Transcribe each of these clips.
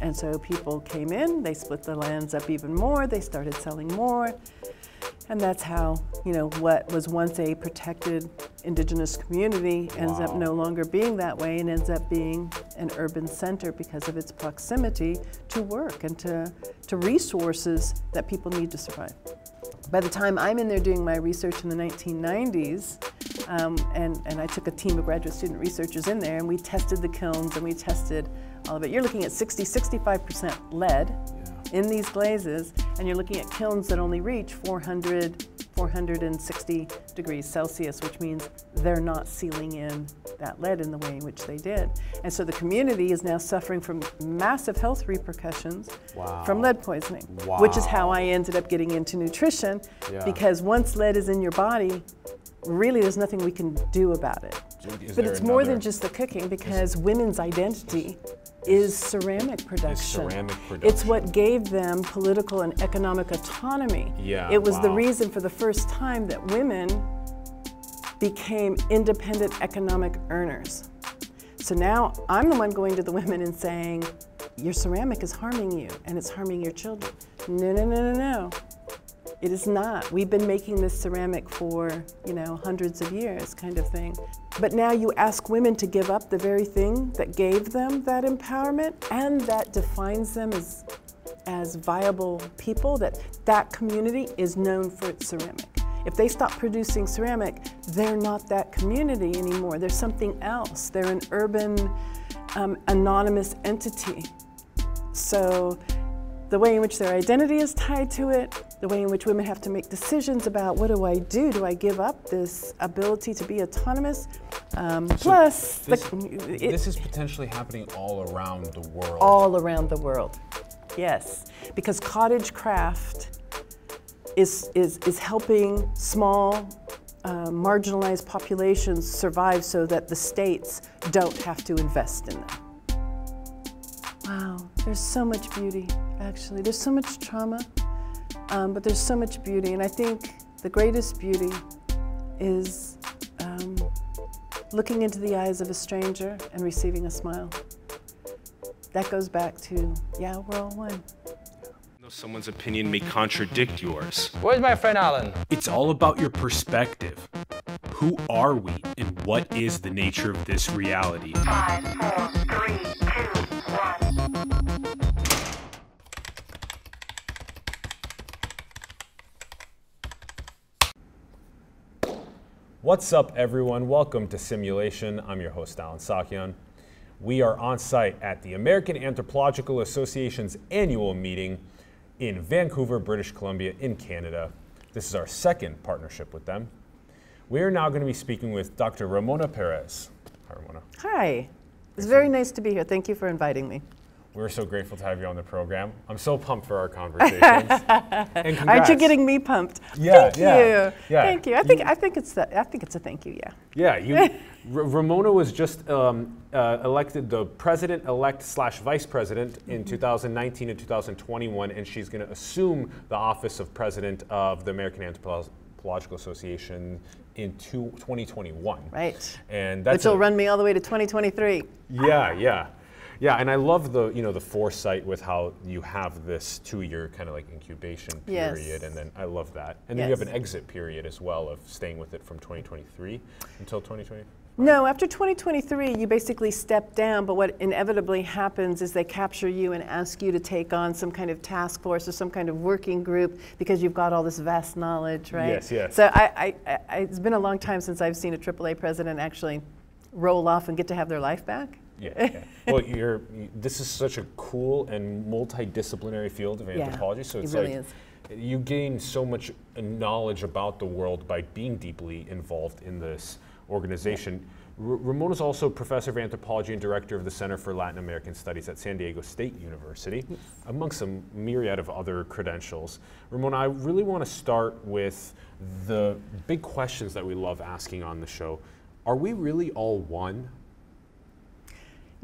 And so people came in, they split the lands up even more, they started selling more. And that's how, you know, what was once a protected indigenous community ends wow. up no longer being that way and ends up being an urban center because of its proximity to work and to, to resources that people need to survive. By the time I'm in there doing my research in the 1990s, um, and, and I took a team of graduate student researchers in there and we tested the kilns and we tested all of it. You're looking at 60, 65% lead yeah. in these glazes, and you're looking at kilns that only reach 400, 460 degrees Celsius, which means they're not sealing in that lead in the way in which they did. And so the community is now suffering from massive health repercussions wow. from lead poisoning, wow. which is how I ended up getting into nutrition, yeah. because once lead is in your body, really there's nothing we can do about it. Is but it's more than just the cooking because women's identity is ceramic production. Is ceramic production. It's what gave them political and economic autonomy. Yeah, it was wow. the reason for the first time that women became independent economic earners. So now I'm the one going to the women and saying, your ceramic is harming you and it's harming your children. No, no, no, no, no. It is not. We've been making this ceramic for, you know, hundreds of years kind of thing. But now you ask women to give up the very thing that gave them that empowerment and that defines them as, as viable people, that that community is known for its ceramic. If they stop producing ceramic, they're not that community anymore. They're something else. They're an urban, um, anonymous entity. So the way in which their identity is tied to it, the way in which women have to make decisions about what do I do? Do I give up this ability to be autonomous? Um, so plus, this, the, it, this is potentially happening all around the world. All around the world, yes. Because cottage craft is, is, is helping small, uh, marginalized populations survive so that the states don't have to invest in them. Wow, there's so much beauty, actually. There's so much trauma. Um, but there's so much beauty, and I think the greatest beauty is um, looking into the eyes of a stranger and receiving a smile. That goes back to, yeah, we're all one. Someone's opinion may contradict yours. Where's my friend Allen? It's all about your perspective. Who are we, and what is the nature of this reality? Five, four, three, two, one. What's up, everyone? Welcome to Simulation. I'm your host, Allen Saakyan. We are on site at the American Anthropological Association's annual meeting in Vancouver, British Columbia, in Canada. This is our second partnership with them. We are now going to be speaking with Dr. Ramona Perez. Hi, Ramona. Hi. It's very nice to be here. Thank you for inviting me. We're so grateful to have you on the program. I'm so pumped for our conversations. Aren't you getting me pumped? Yeah, thank yeah, you. Yeah. Thank you. I think you, I think it's a, I think it's a thank you. Yeah. Yeah. You, R- Ramona was just um, uh, elected the president-elect slash vice president in mm-hmm. 2019 and 2021, and she's going to assume the office of president of the American Anthropological Association in two, 2021. Right. And that's which will run me all the way to 2023. Yeah, yeah. Yeah, and I love the you know the foresight with how you have this two-year kind of like incubation period, yes. and then I love that. And then yes. you have an exit period as well of staying with it from 2023 until 2020. No, after 2023, you basically step down, but what inevitably happens is they capture you and ask you to take on some kind of task force or some kind of working group because you've got all this vast knowledge, right? Yes, yes. So I, I, I, it's been a long time since I've seen a AAA president actually roll off and get to have their life back. Yeah. yeah. well, you're. You, this is such a cool and multidisciplinary field of anthropology. Yeah, so it's it really like is. you gain so much knowledge about the world by being deeply involved in this organization. R- Ramona is also professor of anthropology and director of the Center for Latin American Studies at San Diego State University, yes. amongst a myriad of other credentials. Ramona, I really want to start with the big questions that we love asking on the show. Are we really all one?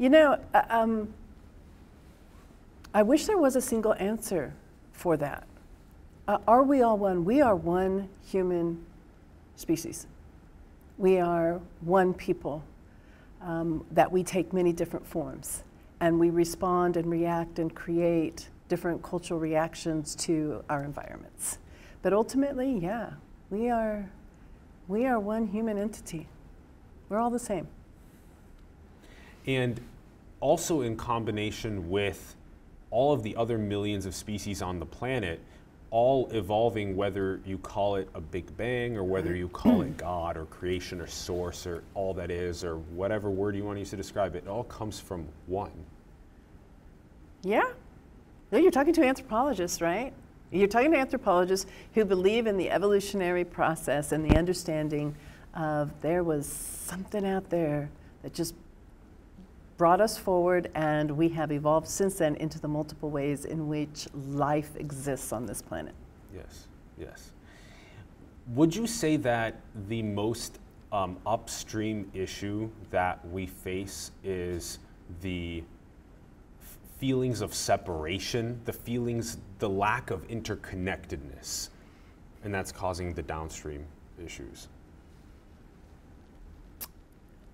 You know, uh, um, I wish there was a single answer for that. Uh, are we all one? We are one human species. We are one people, um, that we take many different forms. and we respond and react and create different cultural reactions to our environments. But ultimately, yeah, we are, we are one human entity. We're all the same. And also in combination with all of the other millions of species on the planet, all evolving, whether you call it a Big Bang or whether you call it mm. God or creation or source or all that is or whatever word you want to use to describe it, it all comes from one. Yeah. No, you're talking to anthropologists, right? You're talking to anthropologists who believe in the evolutionary process and the understanding of there was something out there that just brought us forward, and we have evolved since then into the multiple ways in which life exists on this planet. Yes, yes. Would you say that the most um, upstream issue that we face is the f- feelings of separation, the feelings, the lack of interconnectedness, and that's causing the downstream issues?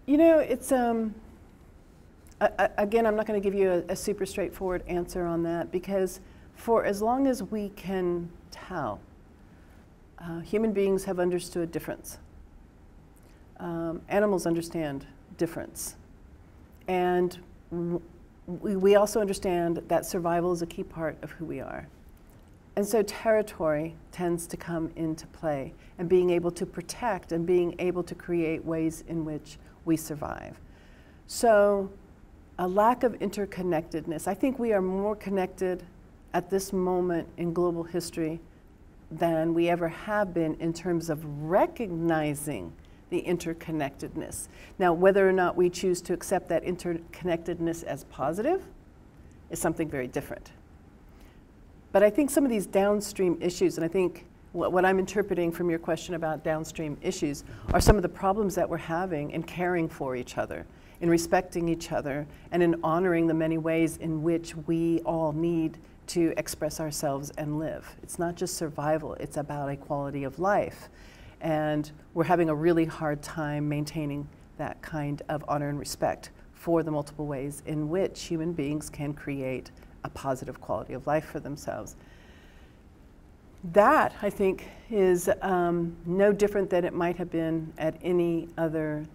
You know, it's um, a- again, I'm not going to give you a, a super straightforward answer on that because for as long as we can tell, uh, human beings have understood difference. Um, animals understand difference. And we, we also understand that survival is a key part of who we are. And so territory tends to come into play and being able to protect and being able to create ways in which we survive. So, a lack of interconnectedness. I think we are more connected at this moment in global history than we ever have been in terms of recognizing the interconnectedness. Now, whether or not we choose to accept that interconnectedness as positive is something very different. But I think some of these downstream issues, and I think what, what I'm interpreting from your question about downstream issues, are some of the problems that we're having in caring for each other, in respecting each other, and in honoring the many ways in which we all need to express ourselves and live. It's not just survival, it's about a quality of life. And we're having a really hard time maintaining that kind of honor and respect for the multiple ways in which human beings can create a positive quality of life for themselves. That, I think, is um, no different than it might have been at any other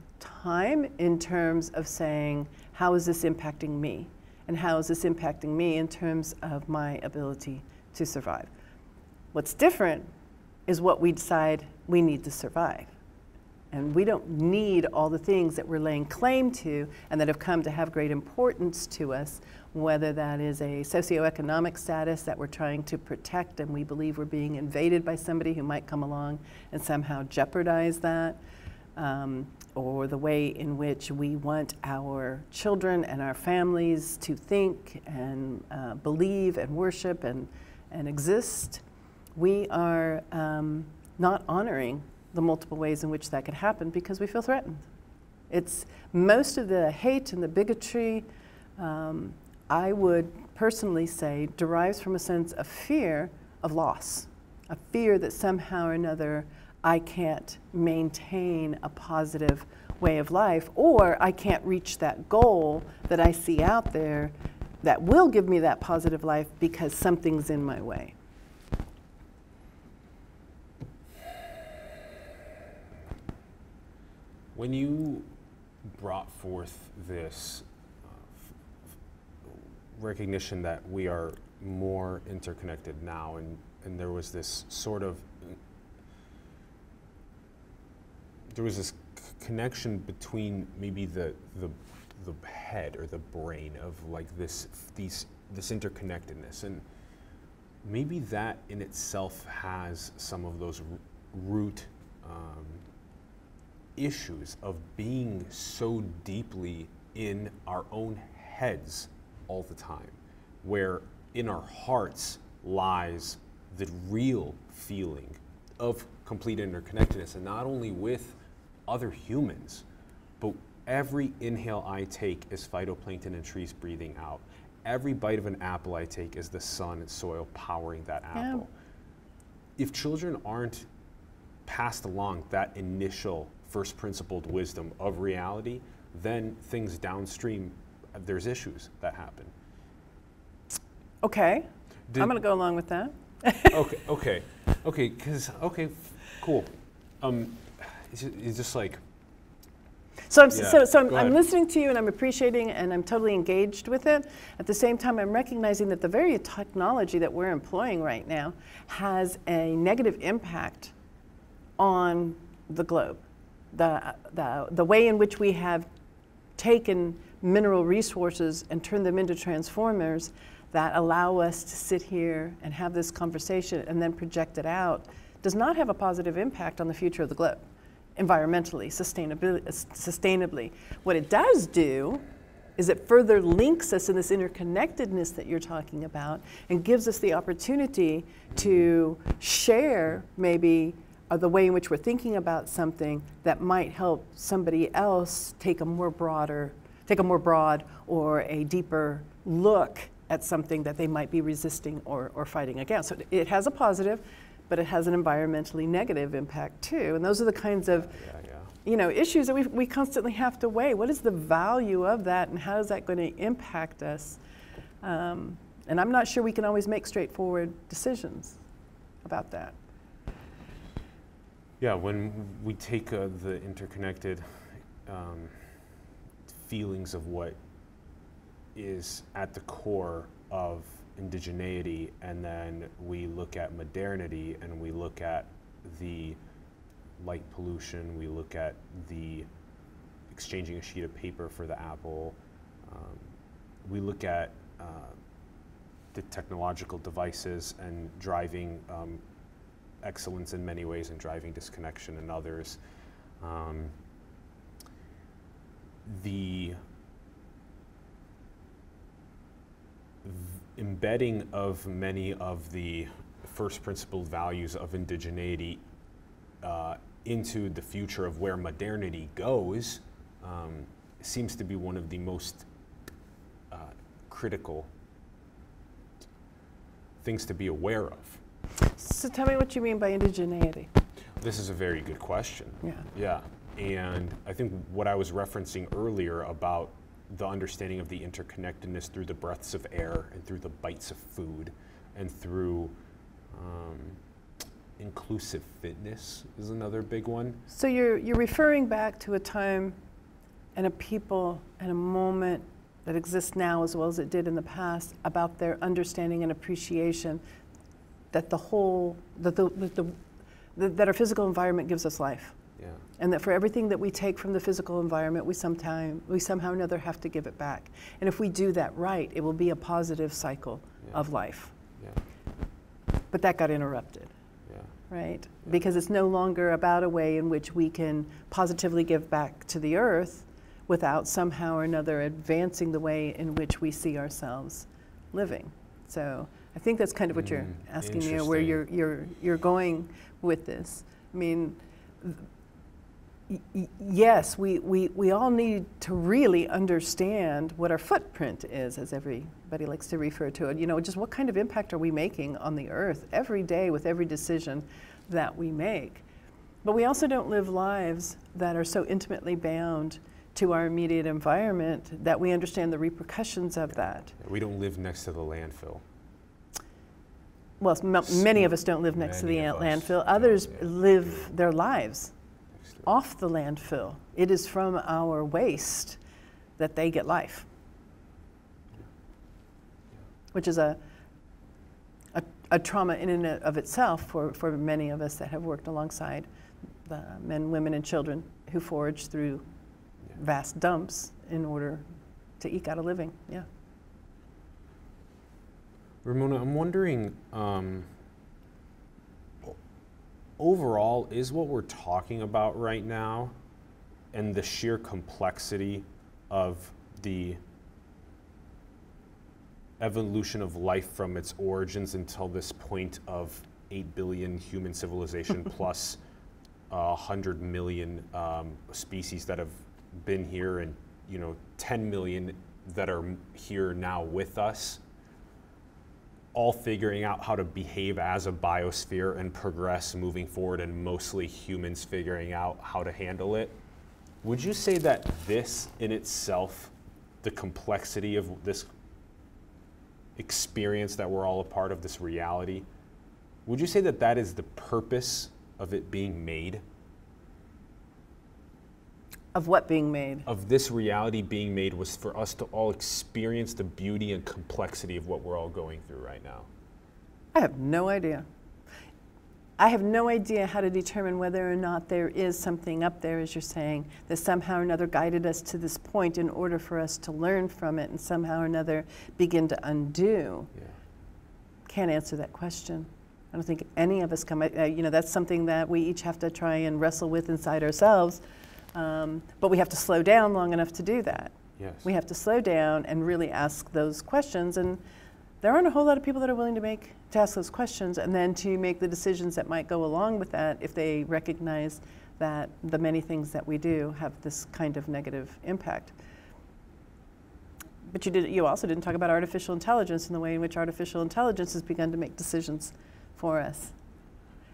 time in terms of saying, how is this impacting me? And how is this impacting me in terms of my ability to survive? What's different is what we decide we need to survive. And we don't need all the things that we're laying claim to and that have come to have great importance to us, whether that is a socioeconomic status that we're trying to protect and we believe we're being invaded by somebody who might come along and somehow jeopardize that, um, or the way in which we want our children and our families to think and uh, believe and worship and, and exist. We are um, not honoring the multiple ways in which that could happen because we feel threatened. It's most of the hate and the bigotry, um, I would personally say, derives from a sense of fear of loss, a fear that somehow or another I can't maintain a positive way of life, or I can't reach that goal that I see out there that will give me that positive life because something's in my way. When you brought forth this uh, recognition that we are more interconnected now, and, and there was this sort of there was this connection between maybe the, the the head or the brain of like this these this interconnectedness. And maybe that in itself has some of those root um, issues of being so deeply in our own heads all the time, where in our hearts lies the real feeling of complete interconnectedness, and not only with other humans, but every inhale I take is phytoplankton and trees breathing out. Every bite of an apple I take is the sun and soil powering that Yeah. apple. If children aren't passed along that initial first principled wisdom of reality, then things downstream there's issues that happen. Okay, Did- I'm going to go along with that. okay, okay, okay, because okay, cool. Um, it's, just like So I'm, Yeah, so, so I'm, I'm listening to you and I'm appreciating and I'm totally engaged with it. At the same time, I'm recognizing that the very technology that we're employing right now has a negative impact on the globe. The, the, the way in which we have taken mineral resources and turned them into transformers that allow us to sit here and have this conversation and then project it out does not have a positive impact on the future of the globe environmentally, sustainably. sustainably. What it does do is it further links us in this interconnectedness that you're talking about and gives us the opportunity to share maybe uh, the way in which we're thinking about something that might help somebody else take a more broader take a more broad or a deeper look at something that they might be resisting or, or fighting against. So it has a positive, but it has an environmentally negative impact too. And those are the kinds of yeah, yeah. you know, issues that we, we constantly have to weigh. What is the value of that, and how is that going to impact us? Um, and I'm not sure we can always make straightforward decisions about that. Yeah, when we take uh, the interconnected um, feelings of what is at the core of indigeneity, and then we look at modernity and we look at the light pollution, we look at the exchanging a sheet of paper for the apple, um, we look at uh, the technological devices and driving um, excellence in many ways and driving disconnection in others. Um, the embedding of many of the first principle values of indigeneity uh, into the future of where modernity goes um, seems to be one of the most uh, critical things to be aware of. So tell me what you mean by indigeneity. This is a very good question. Yeah. Yeah. And I think what I was referencing earlier about the understanding of the interconnectedness through the breaths of air and through the bites of food and through um, inclusive fitness is another big one. So you're, you're referring back to a time and a people and a moment that exists now as well as it did in the past about their understanding and appreciation that the whole, that, the, that, the, that our physical environment gives us life. Yeah. And that for everything that we take from the physical environment, we sometime, we somehow or another have to give it back. And if we do that right, it will be a positive cycle Yeah. of life. Yeah. But that got interrupted. Yeah. right? Because it's no longer about a way in which we can positively give back to the earth without somehow or another advancing the way in which we see ourselves living. So I think that's kind of what you're Mm, asking me, where you're, you're, you're going with this. I mean, yes, we, we, we all need to really understand what our footprint is, as everybody likes to refer to it. You know, just what kind of impact are we making on the earth every day with every decision that we make? But we also don't live lives that are so intimately bound to our immediate environment that we understand the repercussions of that. We don't live next to the landfill. Well, m- many of us don't live next to the Many of us landfill. Others yeah. live their lives to- off the landfill. It is from our waste that they get life, which is a, a, a trauma in and of itself for, for many of us that have worked alongside the men, women, and children who forage through Yeah. vast dumps in order to eke out a living. Yeah. Ramona, I'm wondering, um, overall, is what we're talking about right now and the sheer complexity of the evolution of life from its origins until this point of 8 billion human civilization plus uh, 100 million um, species that have been here and, you know, 10 million that are here now with us all figuring out how to behave as a biosphere and progress moving forward, and mostly humans figuring out how to handle it. Would you say that this in itself the complexity of this experience that we're all a part of, this reality, would you say that that is the purpose of it being made? Of what being made? Of this reality being made was for us to all experience the beauty and complexity of what we're all going through right now. I have no idea. I have no idea how to determine whether or not there is something up there, as you're saying, that somehow or another guided us to this point in order for us to learn from it and somehow or another begin to undo. Yeah. Can't answer that question. I don't think any of us come. Uh, you know, that's something that we each have to try and wrestle with inside ourselves. Um, but we have to slow down long enough to do that. Yes. We have to slow down and really ask those questions. And there aren't a whole lot of people that are willing to make to ask those questions and then to make the decisions that might go along with that if they recognize that the many things that we do have this kind of negative impact. But you did you also didn't talk about artificial intelligence and the way in which artificial intelligence has begun to make decisions for us.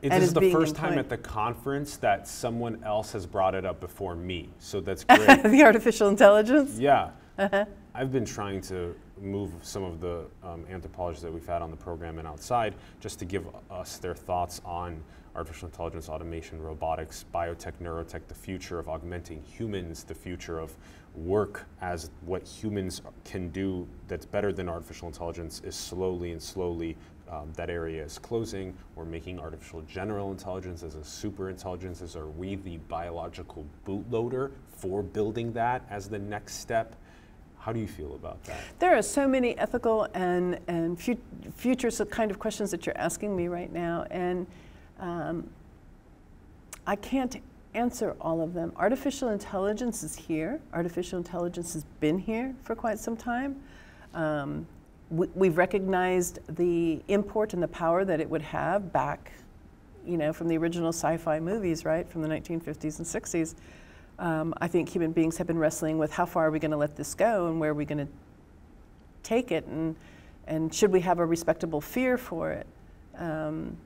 It- this is the first time at the conference that someone else has brought it up before me. So that's great. the artificial intelligence? yeah. Uh-huh. I've been trying to move some of the um, anthropologists that we've had on the program and outside just to give us their thoughts on artificial intelligence, automation, robotics, biotech, neurotech, the future of augmenting humans, the future of work as what humans can do that's better than artificial intelligence is slowly and slowly um, that area is closing. We're making artificial general intelligence as a super intelligence. As are we the biological bootloader for building that as the next step? How do you feel about that? There are so many ethical and, and fu- future kind of questions that you're asking me right now, and um, I can't answer all of them. Artificial intelligence is here. Artificial intelligence has been here for quite some time. Um, we've recognized the import and the power that it would have back, you know, from the original sci-fi movies, right, from the 1950s and 60s. Um, I think human beings have been wrestling with how far are we going to let this go and where are we going to take it and and should we have a respectable fear for it um,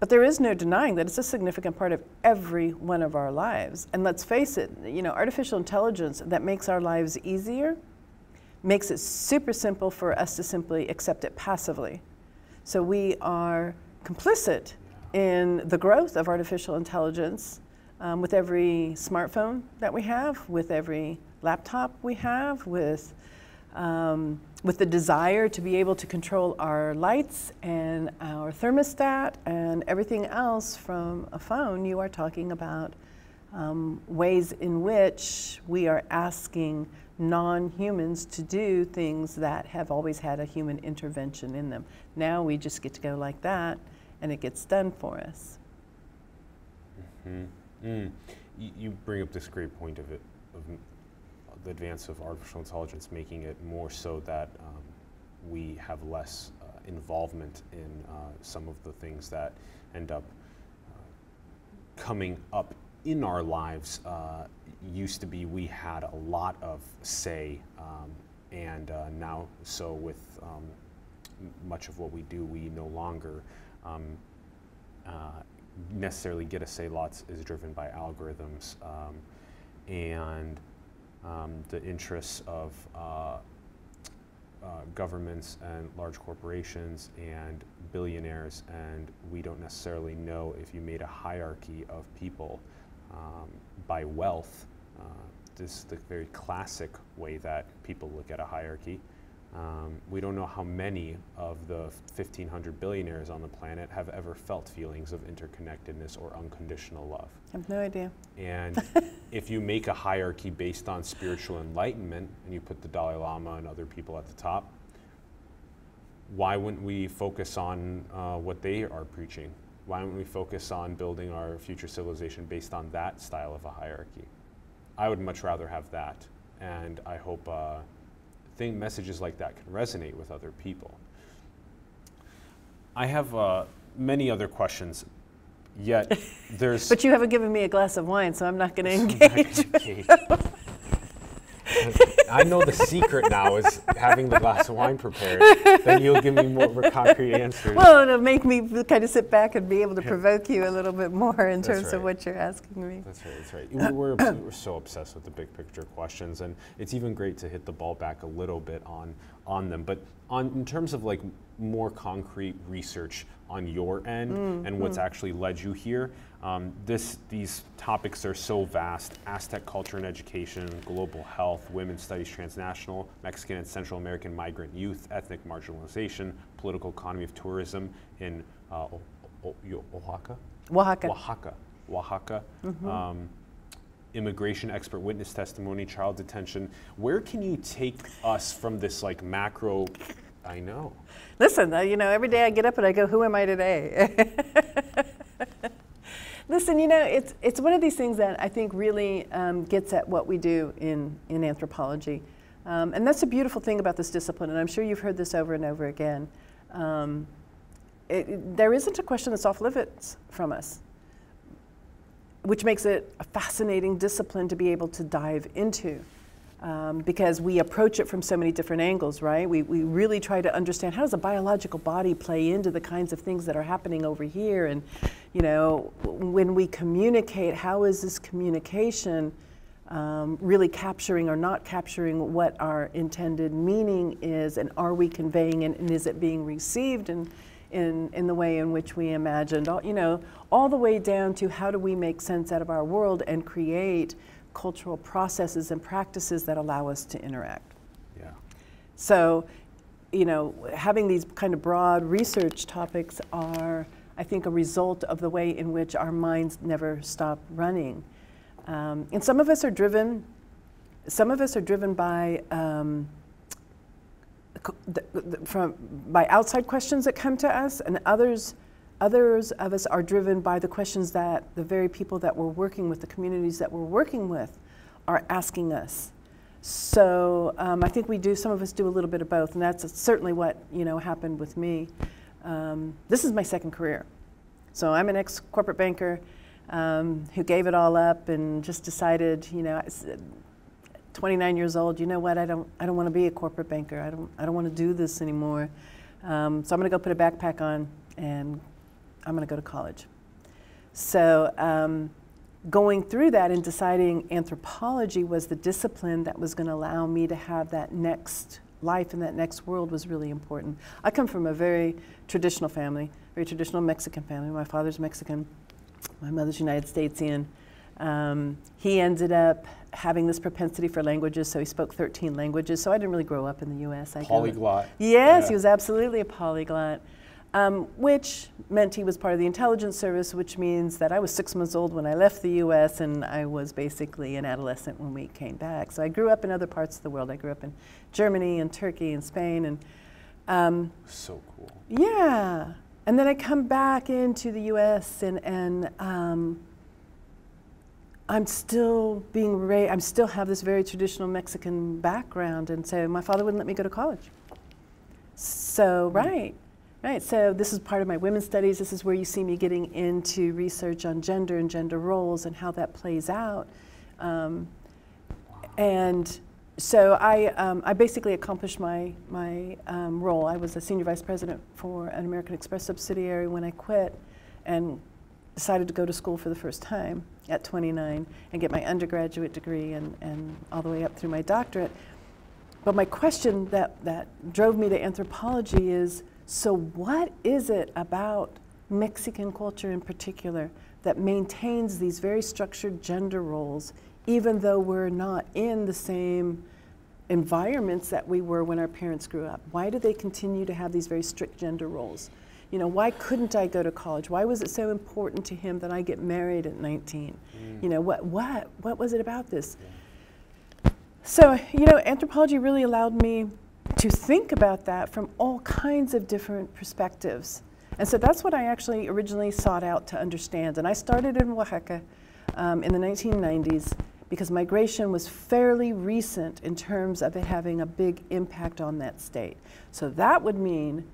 but there is no denying that it's a significant part of every one of our lives and let's face it you know artificial intelligence that makes our lives easier makes it super simple for us to simply accept it passively. So we are complicit in the growth of artificial intelligence um, with every smartphone that we have, with every laptop we have, with um, with the desire to be able to control our lights and our thermostat and everything else from a phone, you are talking about um, ways in which we are asking non humans to do things that have always had a human intervention in them. Now we just get to go like that and it gets done for us. Mm. You, you bring up this great point of it, of the advance of artificial intelligence, making it more so that um, we have less uh, involvement in uh, some of the things that end up uh, coming up in our lives. Uh, used to be we had a lot of say, um, and uh, now so with um, much of what we do, we no longer. Um, uh, necessarily get a say lots is driven by algorithms um, and um, the interests of uh, uh, governments and large corporations and billionaires and we don't necessarily know if you made a hierarchy of people um, by wealth uh, this is the very classic way that people look at a hierarchy um, we don't know how many of the 1,500 billionaires on the planet have ever felt feelings of interconnectedness or unconditional love. I have no idea. And if you make a hierarchy based on spiritual enlightenment and you put the Dalai Lama and other people at the top, why wouldn't we focus on uh, what they are preaching? Why don't we focus on building our future civilization based on that style of a hierarchy? I would much rather have that. And I hope uh, think messages like that can resonate with other people. I have uh, many other questions, yet there's. But you haven't given me a glass of wine, so I'm not going to engage. I know the secret now is having the glass of wine prepared. then you'll give me more of a concrete answers. Well, it'll make me kind of sit back and be able to provoke you a little bit more in That's terms of what you're asking me. That's right. That's right. We- We're, we're so obsessed with the big picture questions, and it's even great to hit the ball back a little bit on on them. But on in terms of like more concrete research on your end mm, and what's mm. actually led you here, um, this these topics are so vast: Aztec culture and education, global health, women's studies, transnational, Mexican and Central American migrant youth, ethnic marginalization, political economy of tourism in uh, O- O- O- Oaxaca. Oaxaca. Oaxaca, Oaxaca. Um, immigration expert witness testimony, child detention. Where can you take us from this like macro? I know. Listen, uh, you know, every day I get up and I go, who am I today? Listen, you know, it's, it's one of these things that I think really um, gets at what we do in, in anthropology. Um, and that's the beautiful thing about this discipline, and I'm sure you've heard this over and over again. Um, it- there isn't a question that's off limits from us, which makes it a fascinating discipline to be able to dive into um, because we approach it from so many different angles, right? We, we really try to understand how does a biological body play into the kinds of things that are happening over here, and you know, when we communicate, how is this communication um, really capturing or not capturing what our intended meaning is, and are we conveying it, and is it being received in, in, in the way in which we imagined? All, you know, all the way down to how do we make sense out of our world and create cultural processes and practices that allow us to interact. Yeah. So, you know, having these kind of broad research topics are, I think, a result of the way in which our minds never stop running. Um, and some of us are driven, some of us are driven by, um, co- th- th- from, by outside questions that come to us, and others, others of us are driven by the questions that the very people that we're working with, the communities that we're working with, are asking us. So um, I think we do. Some of us do a little bit of both, and that's certainly what you know happened with me. Um, this is my second career, so I'm an ex-corporate banker um, who gave it all up and just decided, you know, s- 29 years old. You know what? I don't. I don't want to be a corporate banker. I don't. I don't want to do this anymore. Um, so I'm going to go put a backpack on and I'm going to go to college. So. Um, going through that and deciding anthropology was the discipline that was going to allow me to have that next life in that next world was really important. I come from a very traditional family, very traditional Mexican family. My father's Mexican, my mother's United Statesian. Um, he ended up having this propensity for languages, so he spoke 13 languages. So I didn't really grow up in the U.S. I Polyglot. Yes, Yeah. he was absolutely a polyglot, um, which meant he was part of the intelligence service, which means that I was six months old when I left the U.S. and I was basically an adolescent when we came back. So I grew up in other parts of the world. I grew up in Germany and Turkey and Spain, and um, So cool. yeah. And then I come back into the U.S. and and um, I'm still being raised. I still have this very traditional Mexican background, and so my father wouldn't let me go to college. So right, right. So this is part of my women's studies. This is where you see me getting into research on gender and gender roles and how that plays out. Um, and so I, um, I basically accomplished my, my um, role. I was a senior vice president for an American Express subsidiary when I quit and decided to go to school for the first time at 29 and get my undergraduate degree and, and all the way up through my doctorate. But my question that, that drove me to anthropology is so, what is it about Mexican culture in particular that maintains these very structured gender roles, even though we're not in the same environments that we were when our parents grew up? Why do they continue to have these very strict gender roles? You know, why couldn't I go to college? Why was it so important to him that I get married at 19? Mm. You know, what, what, what was it about this? So, you know, anthropology really allowed me to think about that from all kinds of different perspectives. And so that's what I actually originally sought out to understand. And I started in Oaxaca um, in the 1990s because migration was fairly recent in terms of it having a big impact on that state. So that would mean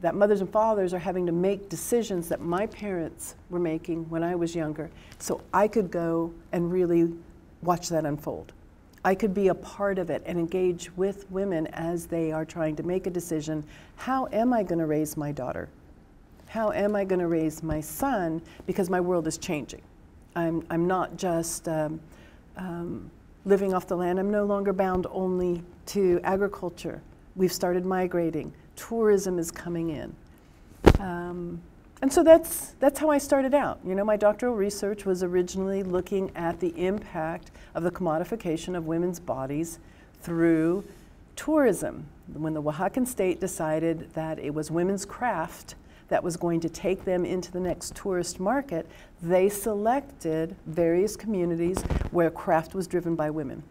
that mothers and fathers are having to make decisions that my parents were making when I was younger. So I could go and really watch that unfold. I could be a part of it and engage with women as they are trying to make a decision how am I going to raise my daughter? How am I going to raise my son? Because my world is changing. I'm, I'm not just um, um, living off the land, I'm no longer bound only to agriculture. We've started migrating, tourism is coming in. Um, and so that's, that's how I started out. You know, my doctoral research was originally looking at the impact of the commodification of women's bodies through tourism. When the Oaxacan state decided that it was women's craft that was going to take them into the next tourist market, they selected various communities where craft was driven by women.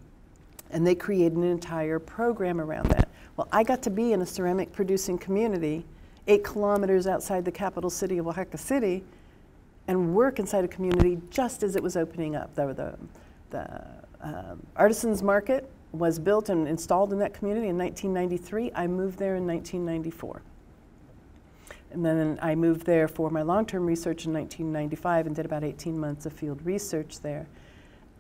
And they created an entire program around that. Well, I got to be in a ceramic producing community eight kilometers outside the capital city of Oaxaca City and work inside a community just as it was opening up. The, the, the um, Artisans Market was built and installed in that community in 1993. I moved there in 1994. And then I moved there for my long term research in 1995 and did about 18 months of field research there.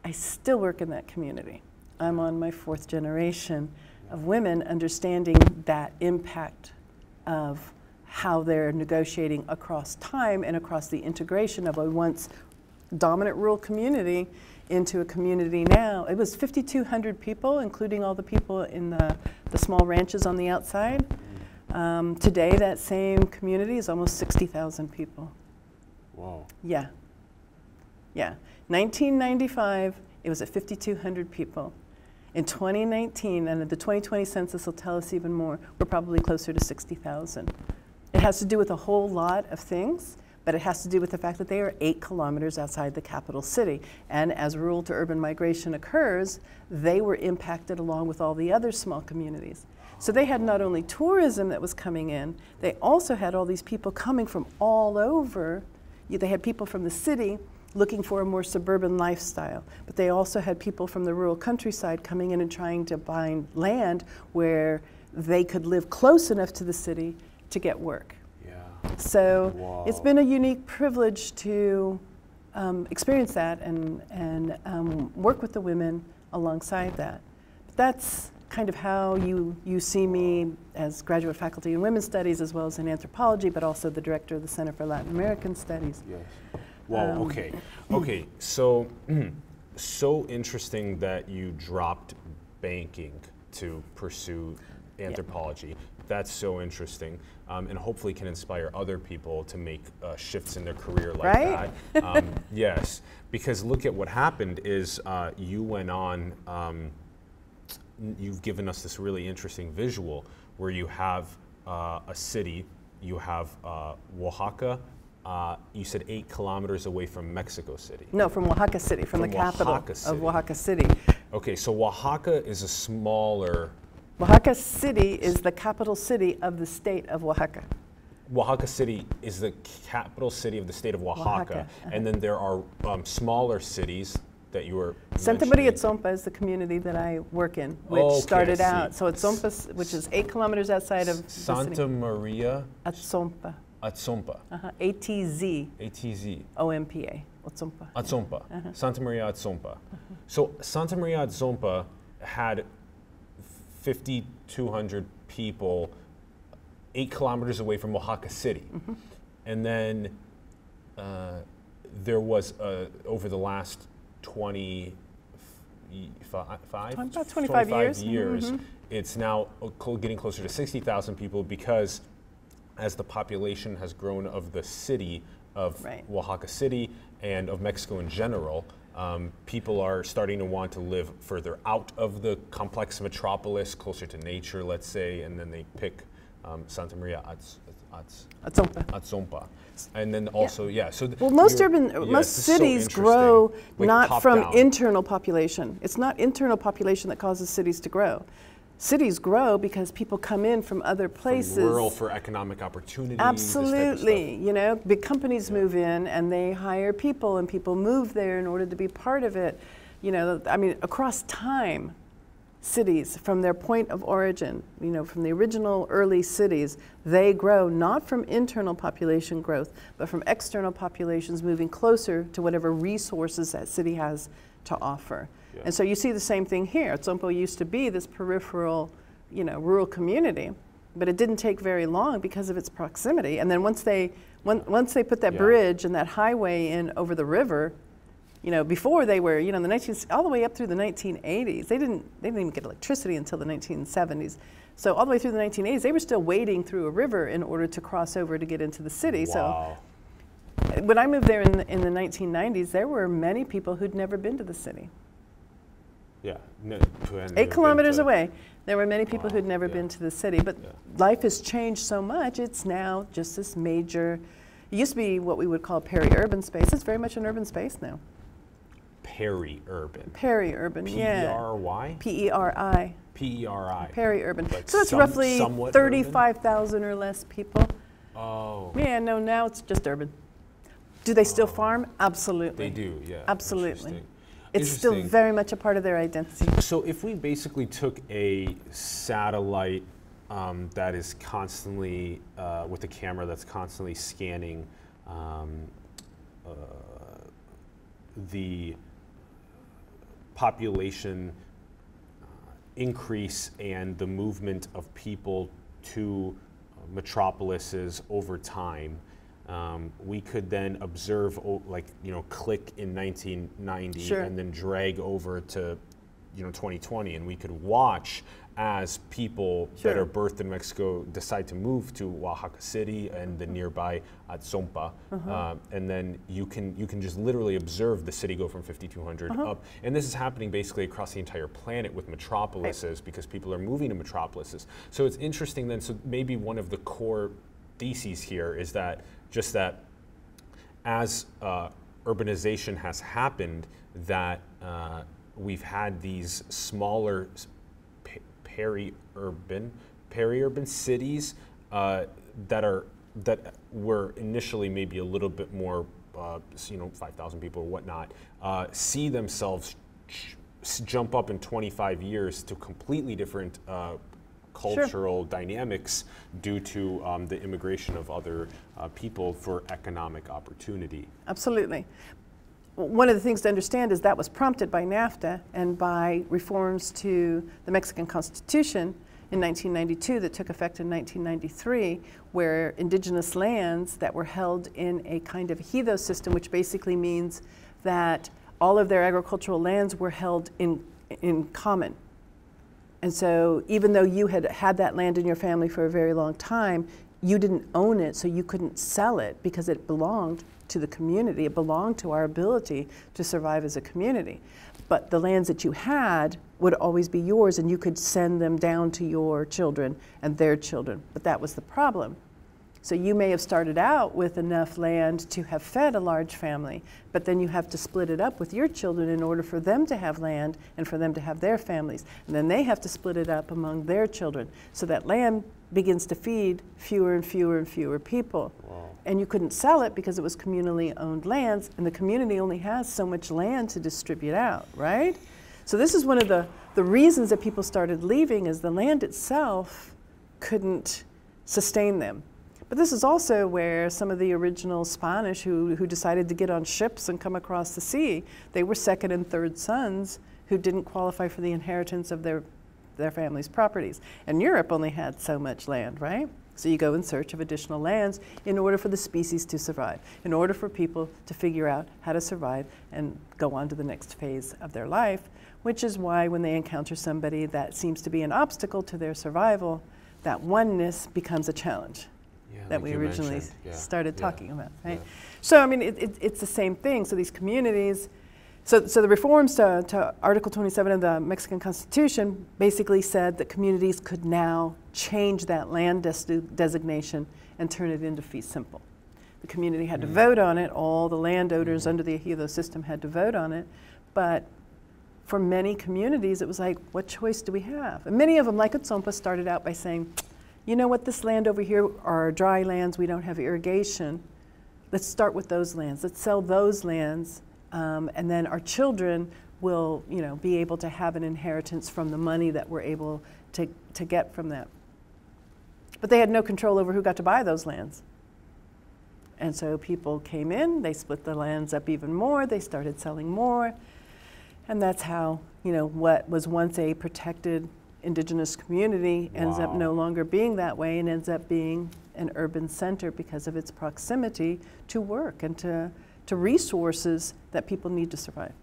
I still work in that community. I'm on my fourth generation of women understanding that impact of how they're negotiating across time and across the integration of a once dominant rural community into a community now. It was 5,200 people, including all the people in the, the small ranches on the outside. Um, today, that same community is almost 60,000 people. Wow. Yeah. Yeah. 1995, it was at 5,200 people. In 2019, and the 2020 census will tell us even more, we're probably closer to 60,000. It has to do with a whole lot of things, but it has to do with the fact that they are eight kilometers outside the capital city. And as rural to urban migration occurs, they were impacted along with all the other small communities. So they had not only tourism that was coming in, they also had all these people coming from all over. They had people from the city looking for a more suburban lifestyle, but they also had people from the rural countryside coming in and trying to find land where they could live close enough to the city to get work. Yeah. So it's been a unique privilege to um, experience that and, and um, work with the women alongside that. But that's kind of how you, you see me as graduate faculty in women's studies as well as in anthropology, but also the director of the Center for Latin American Studies. Yes. Wow. Um, okay. Okay. So, so interesting that you dropped banking to pursue anthropology. That's so interesting, um, and hopefully can inspire other people to make uh, shifts in their career like Right? that. Um, yes, because look at what happened is uh, you went on. Um, you've given us this really interesting visual where you have uh, a city, you have uh, Oaxaca. Uh, you said eight kilometers away from Mexico City. No, from Oaxaca City, from, From the capital Oaxaca City. of Oaxaca City. Okay, so Oaxaca is a smaller. Oaxaca City is the capital city of the state of Oaxaca. Oaxaca City is the capital city of the state of Oaxaca, Oaxaca, uh-huh. and then there are um, smaller cities that you were. Santa Maria. Atzompa is the community that I work in, which Okay, started out. So Atzompa, s- which is eight kilometers outside of Santa. Maria Atzompa, Atzompa, uh-huh. A T Z ATZ. O M P A, Atzompa. Atzompa, Uh-huh. Santa Maria Atzompa. So Santa Maria Atzompa had 5,200 people eight kilometers away from Oaxaca City. Mm-hmm. And then uh, there was, uh, over the last 20, fi- five, About 25 years. Mhm, years, mhm. it's now uh, getting closer to 60,000 people because as the population has grown of the city of Right. Oaxaca City and of Mexico in general, um, people are starting to want to live further out of the complex metropolis, closer to nature, let's say, and then they pick um, Santa Maria Atz, Atz, Atzompa. Atzompa. And then also, yeah. so th- Well, most urban, yeah, most is so cities grow Like not from down. internal population. It's not internal population that causes cities to grow. Cities grow because people come in from other From places. rural for economic opportunities. this type of stuff. Absolutely. You know, big companies move in and they hire people, and people move there in order to be part of it. You know, I mean, across time, cities from their point of origin, you know, from the original early cities, they grow not from internal population growth, but from external populations moving closer to whatever resources that city has to offer. Yeah. And so you see the same thing here. Tsompo used to be this peripheral, you know, rural community, but it didn't take very long because of its proximity. And then once they, one, once they put that Yeah. bridge and that highway in over the river, you know, before they were, you know, in the 19, all the way up through the 1980s, they didn't, they didn't even get electricity until the 1970s. So all the way through the 1980s, they were still wading through a river in order to cross over to get into the city. Wow. So when I moved there in the, in the 1990s, there were many people who'd never been to the city. Yeah. No, who hadn't even Eight kilometers away, there were many people Wow, who'd never yeah. been to the city. But Yeah. life has changed so much, it's now just this major, it used to be what we would call peri-urban space. It's very much an urban space now. Peri-urban. Peri-urban, yeah. P-E-R-Y? P-E-R-I, P-E-R-I. peri-urban. Like so it's some- roughly 35,000 or less people. Oh, Yeah, no, now it's just urban. Do they still oh. farm? Absolutely. they do, yeah. Absolutely. It's still very much a part of their identity. So if we basically took a satellite um, that is constantly uh, with a camera that's constantly scanning um, uh, the population uh, increase and the movement of people to uh, metropolises over time. Um, we could then observe, like you know, click in 1990 Sure. and then drag over to, you know, 2020, and we could watch as people that are birthed in Mexico decide to move to Oaxaca City and the nearby Atzompa, Uh-huh. uh, and then you can you can just literally observe the city go from 5,200 Uh-huh. up, and this is happening basically across the entire planet with metropolises because people are moving to metropolises. So it's interesting then. So maybe one of the core theses here is that just that as uh, urbanization has happened, that uh, we've had these smaller peri-urban, peri-urban cities uh, that are that were initially maybe a little bit more, uh, you know, 5,000 people or whatnot, uh, see themselves jump up in 25 years to completely different cultural dynamics due to um, the immigration of other uh, people for economic opportunity. Absolutely. One of the things to understand is that was prompted by NAFTA and by reforms to the Mexican Constitution in 1992 that took effect in 1993, where indigenous lands that were held in a kind of ejido system, which basically means that all of their agricultural lands were held in, in common. And so, even though you had had that land in your family for a very long time, you didn't own it, so you couldn't sell it because it belonged to the community. It belonged to our ability to survive as a community. But the lands that you had would always be yours, and you could send them down to your children and their children. But that was the problem. So you may have started out with enough land to have fed a large family, but then you have to split it up with your children in order for them to have land and for them to have their families. And then they have to split it up among their children. So that land begins to feed fewer and fewer and fewer people. And you couldn't sell it because it was communally owned lands, and the community only has so much land to distribute out, right? So this is one of the, the reasons that people started leaving is the land itself couldn't sustain them. But this is also where some of the original Spanish who, who decided to get on ships and come across the sea, they were second and third sons who didn't qualify for the inheritance of their, their family's properties. And Europe only had so much land, right? So you go in search of additional lands in order for the species to survive, in order for people to figure out how to survive and go on to the next phase of their life, which is why when they encounter somebody that seems to be an obstacle to their survival, that oneness becomes a challenge Yeah, that like we originally. Yeah, started talking about, right? So, I mean, it, it, it's the same thing. So, these communities, so, so the reforms to, to Article 27 of the Mexican Constitution basically said that communities could now change that land des- designation and turn it into fee simple. The community had to mm. vote on it, all the landowners mm-hmm. under the ejido system had to vote on it, but for many communities, it was like, what choice do we have? And many of them, like Atzompa, started out by saying, you know what, this land over here are dry lands, we don't have irrigation. Let's start with those lands. Let's sell those lands, um, and then our children will, you know, be able to have an inheritance from the money that we're able to, to get from that. But they had no control over who got to buy those lands. And so people came in, they split the lands up even more, they started selling more. And that's how, you know, what was once a protected indigenous community ends up no longer being that way and ends up being an urban center because of its proximity to work and to, to resources that people need to survive.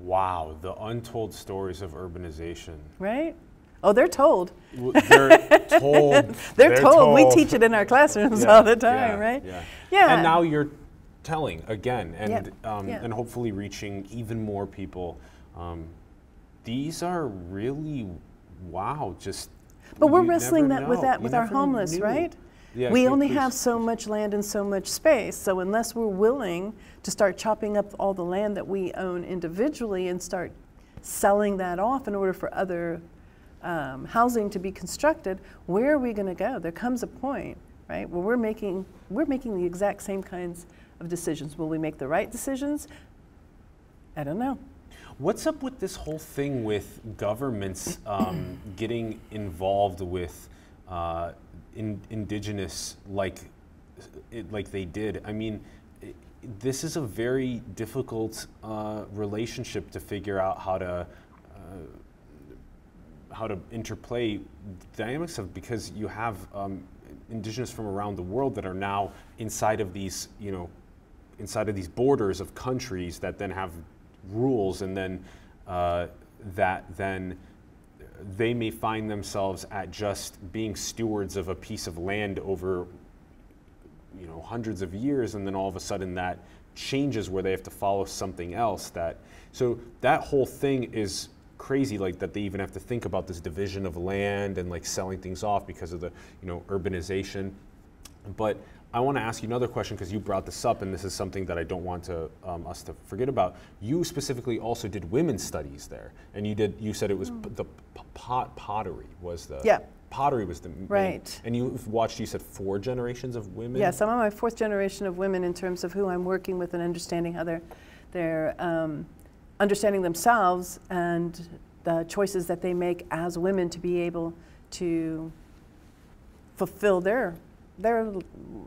Wow, the untold stories of urbanization. Right? Oh, they're told. W- They're told. They're, told. We teach it in our classrooms Yeah, all the time, yeah, right? Yeah. Yeah. And now you're telling again, and Yep, um, and hopefully reaching even more people. Um, these are really wow. Just. But we're wrestling that with that You with our homeless, knew. right? Yeah, we only have so much land and so much space. So unless we're willing to start chopping up all the land that we own individually and start selling that off in order for other um, housing to be constructed, where are we going to go? There comes a point, right, where we're making we're making the exact same kinds of decisions. Will we make the right decisions? I don't know. What's up with this whole thing with governments um, getting involved with uh, in, indigenous like it, like they did? I mean, i this is a very difficult uh, relationship to figure out how to uh, how to interplay dynamics of because you have um, indigenous from around the world that are now inside of these you know inside of these borders of countries that then have rules and then uh, that then they may find themselves at just being stewards of a piece of land over you know hundreds of years and then all of a sudden that changes where they have to follow something else that so that whole thing is crazy like that they even have to think about this division of land and like selling things off because of the you know urbanization. But I want to ask you another question because you brought this up, and this is something that I don't want to, um, us to forget about. You specifically also did women's studies there, and you did. You said it was p- the p- pot pottery was the Hmm. Yeah. pottery was the main- Right. And you've watched. You said four generations of women. Yes, I'm on my fourth generation of women in terms of who I'm working with and understanding how they're, they're um, understanding themselves and the choices that they make as women to be able to fulfill their their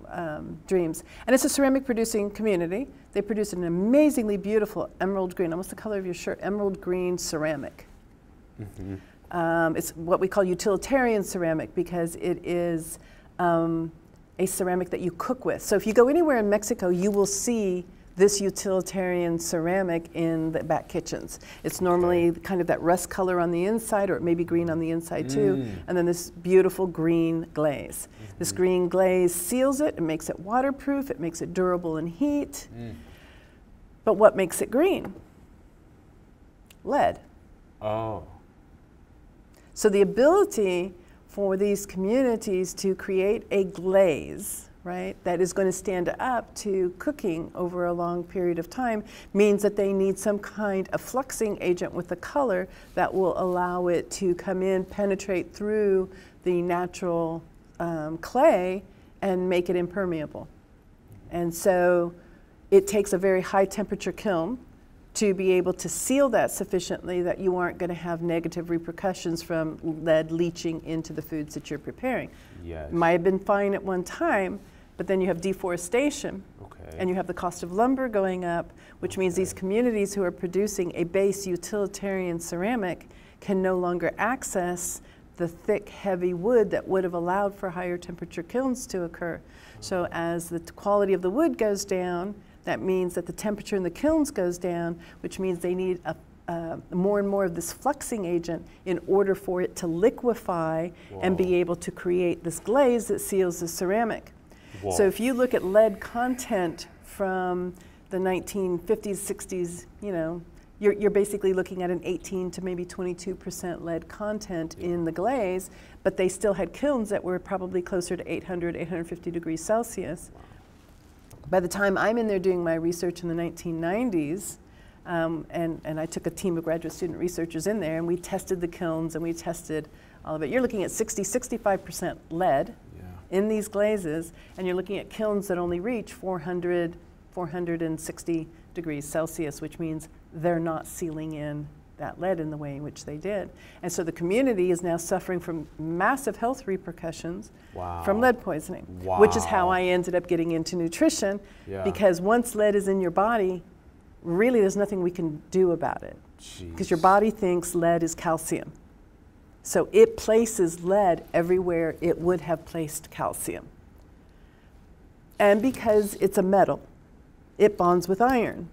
um, dreams. And it's a ceramic producing community. They produce an amazingly beautiful emerald green, almost the color of your shirt, emerald green ceramic. Um, it's what we call utilitarian ceramic because it is um, a ceramic that you cook with. So if you go anywhere in Mexico, you will see this utilitarian ceramic in the back kitchens. It's normally kind of that rust color on the inside, or it may be green on the inside too, mm. and then this beautiful green glaze. This mm-hmm. green glaze seals it, it makes it waterproof, it makes it durable in heat. Mm. But what makes it green? Lead. Oh. So the ability for these communities to create a glaze, right, that is going to stand up to cooking over a long period of time means that they need some kind of fluxing agent with a color that will allow it to come in, penetrate through the natural um, clay, and make it impermeable. And so it takes a very high temperature kiln to be able to seal that sufficiently that you aren't going to have negative repercussions from lead leaching into the foods that you're preparing. Yes. Might have been fine at one time, but then you have deforestation. Okay. And you have the cost of lumber going up, which means these communities who are producing a base utilitarian ceramic can no longer access the thick, heavy wood that would have allowed for higher temperature kilns to occur. So as the quality of the wood goes down, that means that the temperature in the kilns goes down, which means they need a, uh, more and more of this fluxing agent in order for it to liquefy and be able to create this glaze that seals the ceramic. So if you look at lead content from the 1950s, 60s, you know, you're, you're basically looking at an 18 to maybe 22% lead content in the glaze, but they still had kilns that were probably closer to 800, 850 degrees Celsius. By the time I'm in there doing my research in the 1990s, um, and, and I took a team of graduate student researchers in there and we tested the kilns and we tested all of it. You're looking at 60, 65% lead Yeah. In these glazes, and you're looking at kilns that only reach 400, 460 degrees Celsius, which means they're not sealing in that lead in the way in which they did. And so the community is now suffering from massive health repercussions from lead poisoning, which is how I ended up getting into nutrition Yeah. because once lead is in your body, really there's nothing we can do about it because your body thinks lead is calcium. So it places lead everywhere it would have placed calcium. And because it's a metal, it bonds with iron,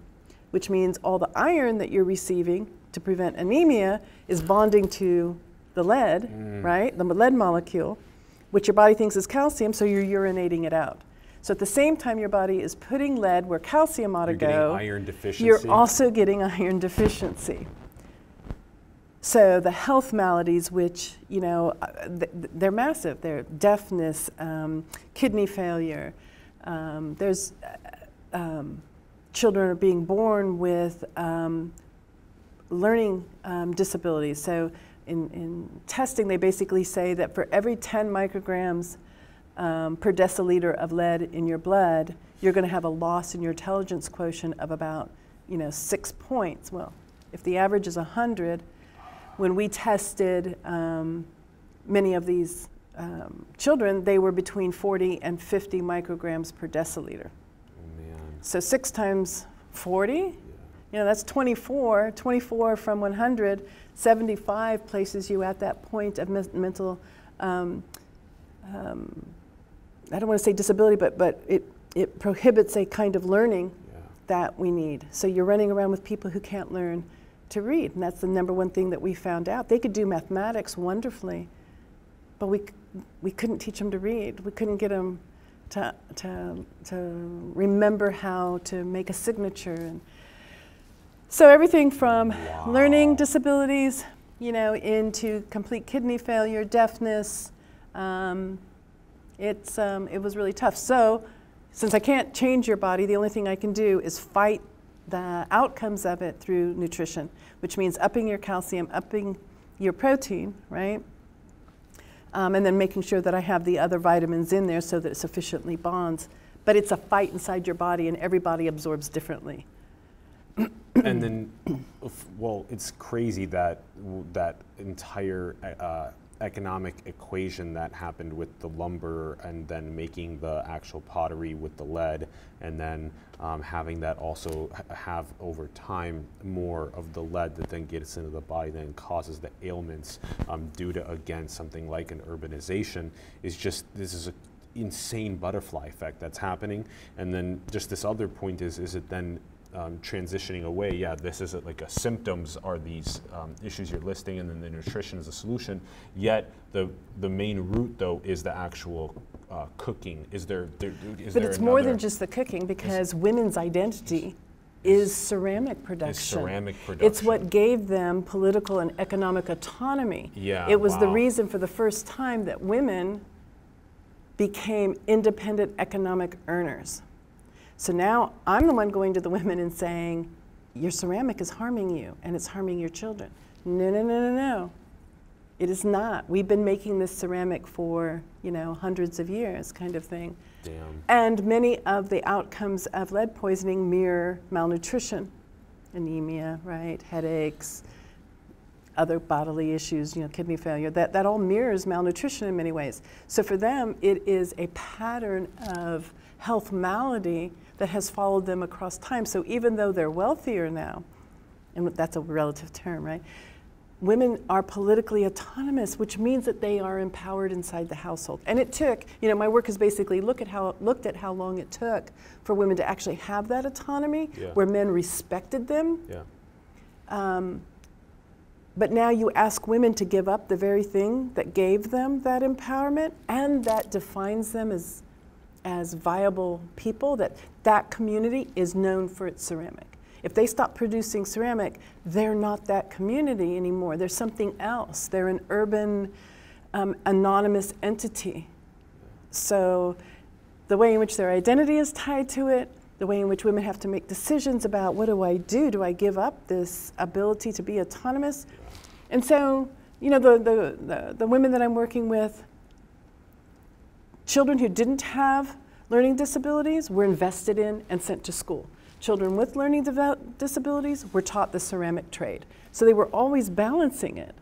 which means all the iron that you're receiving to prevent anemia is bonding to the lead, mm. right? The lead molecule, which your body thinks is calcium, so you're urinating it out. So at the same time, your body is putting lead where calcium ought You're to go. iron deficiency. You're also getting iron deficiency. So the health maladies, which you know, uh, th- th- they're massive. They're deafness, um, kidney failure. Um, there's uh, um, children are being born with um, learning um, disabilities. So in, in testing, they basically say that for every 10 micrograms um, per deciliter of lead in your blood, you're going to have a loss in your intelligence quotient of about, you know, six points. Well, if the average is 100, when we tested um, many of these um, children, they were between 40 and 50 micrograms per deciliter. Oh. So six times 40, you know, that's 24. 24 from 100, 75 places you at that point of mental, um, um, I don't want to say disability, but, but it, it prohibits a kind of learning Yeah. that we need. So you're running around with people who can't learn to read, and that's the number one thing that we found out. They could do mathematics wonderfully, but we, we couldn't teach them to read. We couldn't get them to, to, to remember how to make a signature. And so everything from learning disabilities, you know, into complete kidney failure, deafness. Um, it's, um, it was really tough. So, since I can't change your body, the only thing I can do is fight the outcomes of it through nutrition, which means upping your calcium, upping your protein, right? Um, and then making sure that I have the other vitamins in there so that it sufficiently bonds. But it's a fight inside your body, and every body absorbs differently. and then, well, it's crazy that that entire uh, economic equation that happened with the lumber and then making the actual pottery with the lead, and then um, having that also have over time more of the lead that then gets into the body, then causes the ailments um, due to again something like an urbanization is just this is a insane butterfly effect that's happening. And then just this other point is, is it then um, transitioning away? Yeah, this is a, like a symptoms are these um, issues you're listing, and then the nutrition is a solution. Yet the the main root though is the actual uh, cooking. Is there? there is But there it's more than just the cooking because women's identity is ceramic production. Is ceramic production. It's what gave them political and economic autonomy. Yeah, It was the reason for the first time that women became independent economic earners. So now I'm the one going to the women and saying, Your ceramic is harming you and it's harming your children. No, no, no, no, no. It is not. We've been making this ceramic for, you know, hundreds of years, kind of thing. Damn. And many of the outcomes of lead poisoning mirror malnutrition, anemia, right, headaches, other bodily issues, you know, kidney failure. That, that all mirrors malnutrition in many ways. So for them, it is a pattern of health malady that has followed them across time. So even though they're wealthier now, and that's a relative term, right? Women are politically autonomous, which means that they are empowered inside the household. And it took, you know, my work is basically look at how looked at how long it took for women to actually have that autonomy, Yeah. where men respected them. Yeah. Um, But now you ask women to give up the very thing that gave them that empowerment and that defines them as, as viable people, that that community is known for its ceramic. If they stop producing ceramic, they're not that community anymore. They're something else. They're an urban, um, anonymous entity. So the way in which their identity is tied to it, the way in which women have to make decisions about what do I do? Do I give up this ability to be autonomous? And so, you know, the, the, the, the women that I'm working with, children who didn't have learning disabilities were invested in and sent to school. Children with learning disabilities were taught the ceramic trade. So they were always balancing it.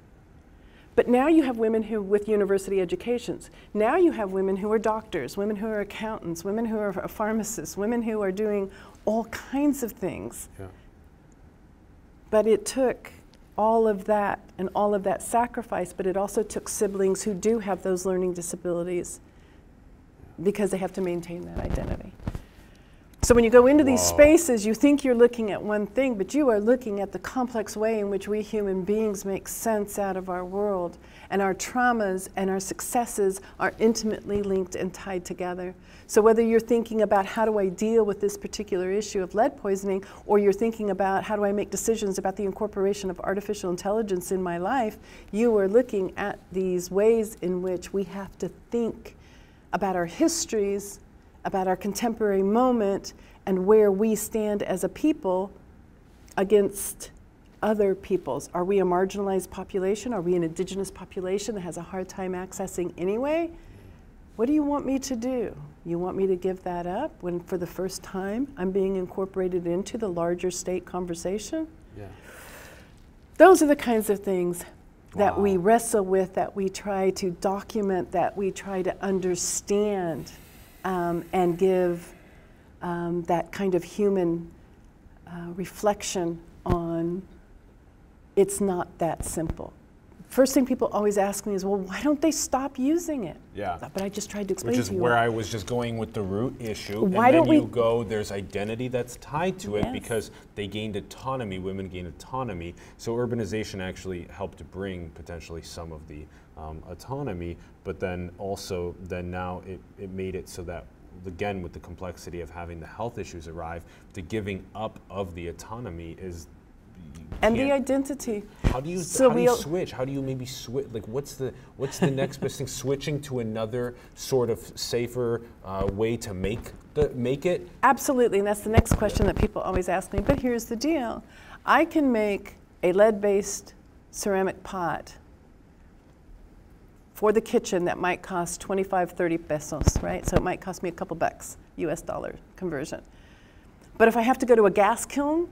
But now you have women who, with university educations, now you have women who are doctors, women who are accountants, women who are pharmacists, women who are doing all kinds of things. Yeah. But it took all of that and all of that sacrifice, but it also took siblings who do have those learning disabilities because they have to maintain that identity. So when you go into these Wow. spaces, you think you're looking at one thing, but you are looking at the complex way in which we human beings make sense out of our world. And our traumas and our successes are intimately linked and tied together. So whether you're thinking about how do I deal with this particular issue of lead poisoning, or you're thinking about how do I make decisions about the incorporation of artificial intelligence in my life, you are looking at these ways in which we have to think about our histories, about our contemporary moment, and where we stand as a people against other peoples. Are we a marginalized population? Are we an indigenous population that has a hard time accessing anyway? What do you want me to do? You want me to give that up when, for the first time, I'm being incorporated into the larger state conversation? Yeah. Those are the kinds of things that we wrestle with, that we try to document, that we try to understand, um, and give um, that kind of human uh, reflection on it's not that simple. First thing people always ask me is, well, why don't they stop using it? Yeah. But I just tried to explain Which is to you. where I was just going with the root issue. Why and then don't you we- go, there's identity that's tied to it Yes. because they gained autonomy, women gained autonomy. So urbanization actually helped to bring potentially some of the um, autonomy, but then also, then now it, it made it so that, again, with the complexity of having the health issues arrive, the giving up of the autonomy is. And the identity. how do you So how do you switch? How do you maybe switch? Like, what's the what's the next best thing? Switching to another sort of safer uh, way to make the make it. Absolutely, and that's the next question that people always ask me. But here's the deal I can make a lead based ceramic pot for the kitchen that might cost 25, 30 pesos, right? So it might cost me a couple bucks, US dollar conversion. But if I have to go to a gas kiln,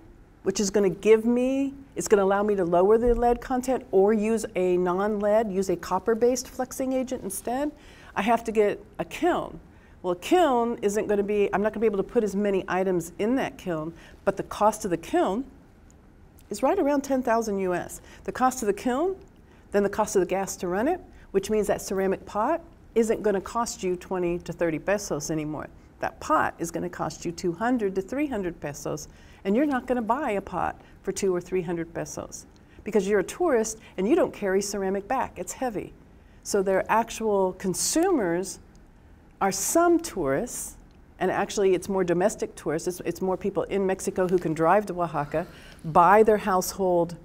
which is going to give me, it's going to allow me to lower the lead content or use a non lead, use a copper based fluxing agent instead, I have to get a kiln. Well, a kiln isn't going to be, I'm not going to be able to put as many items in that kiln, but the cost of the kiln is right around 10,000 US. The cost of the kiln, then the cost of the gas to run it, which means that ceramic pot isn't going to cost you 20 to 30 pesos anymore. That pot is going to cost you 200 to 300 pesos, and you're not going to buy a pot for 2 or 300 pesos because you're a tourist and you don't carry ceramic back. It's heavy. So their actual consumers are some tourists, and actually it's more domestic tourists, it's, it's more people in Mexico who can drive to Oaxaca, buy their household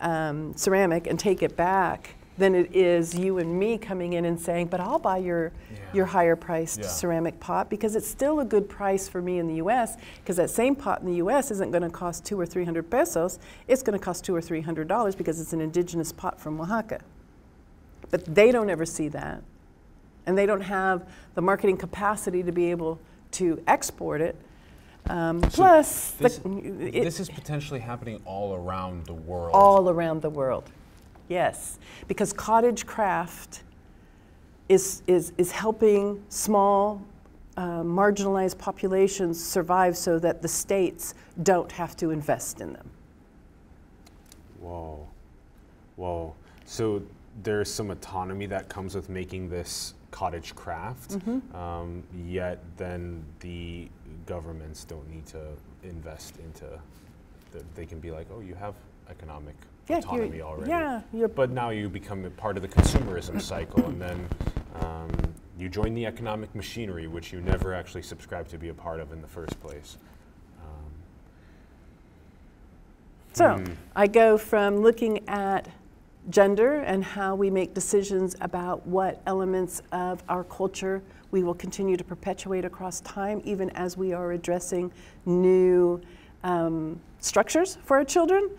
um, ceramic and take it back than it is you and me coming in and saying, but I'll buy your, your higher priced Yeah. ceramic pot because it's still a good price for me in the US because that same pot in the US isn't going to cost two or three hundred pesos, it's going to cost two or three hundred dollars because it's an indigenous pot from Oaxaca. But they don't ever see that and they don't have the marketing capacity to be able to export it. Um, plus, This, the, it- this is potentially happening all around the world. all around the world. Yes, because cottage craft is, is, is helping small, uh, marginalized populations survive so that the states don't have to invest in them. Whoa, whoa. So there's some autonomy that comes with making this cottage craft, Mm-hmm. um, yet then the governments don't need to invest into. The, they can be like, oh, you have economic Yeah, autonomy already. yeah, you're- But now you become a part of the consumerism cycle, and then um, you join the economic machinery, which you never actually subscribed to be a part of in the first place. Um, So Hmm. I go from looking at gender and how we make decisions about what elements of our culture we will continue to perpetuate across time, even as we are addressing new um, structures for our children,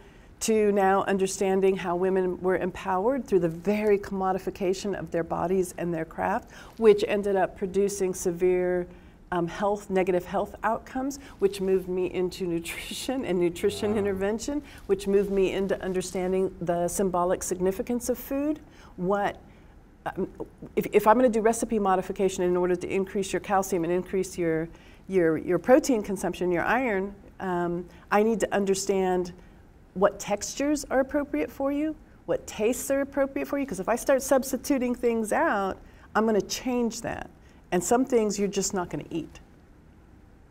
to now understanding how women were empowered through the very commodification of their bodies and their craft, which ended up producing severe um, health, negative health outcomes, which moved me into nutrition and nutrition intervention, which moved me into understanding the symbolic significance of food. What, um, if, if I'm going to do recipe modification in order to increase your calcium and increase your, your, your protein consumption, your iron, um, I need to understand what textures are appropriate for you, what tastes are appropriate for you. Because if I start substituting things out, I'm going to change that. And some things you're just not going to eat.